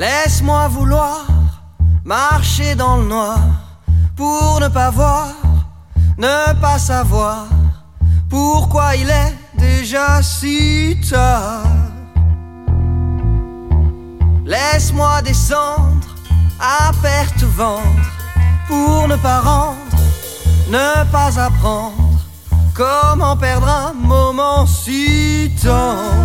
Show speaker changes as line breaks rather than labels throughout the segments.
Laisse-moi vouloir marcher dans le noir pour ne pas voir, ne pas savoir pourquoi il est déjà si tard. Laisse-moi descendre à perte ventre pour ne pas rendre, ne pas apprendre comment perdre un moment si tendre.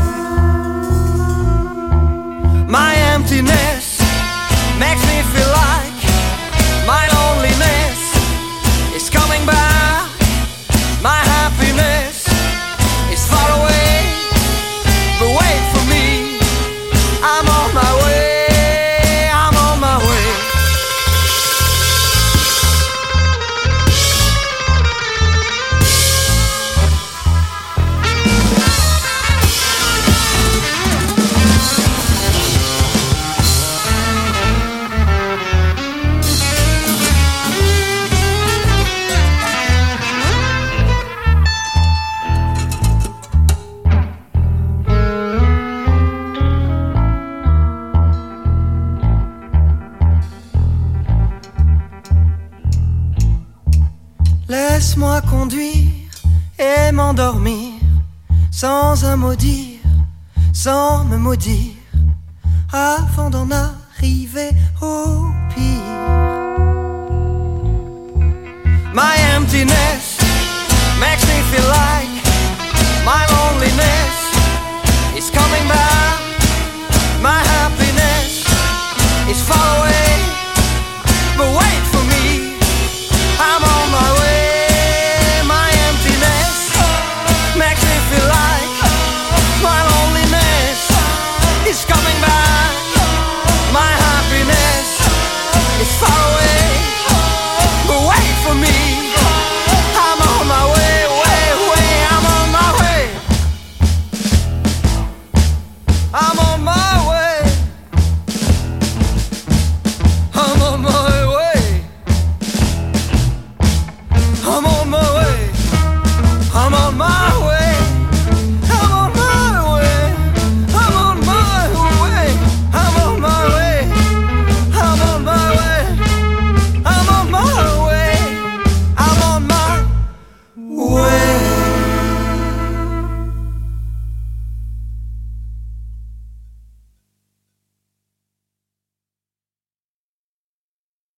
Laisse-moi conduire et m'endormir sans un mot sans me maudire, avant d'en arriver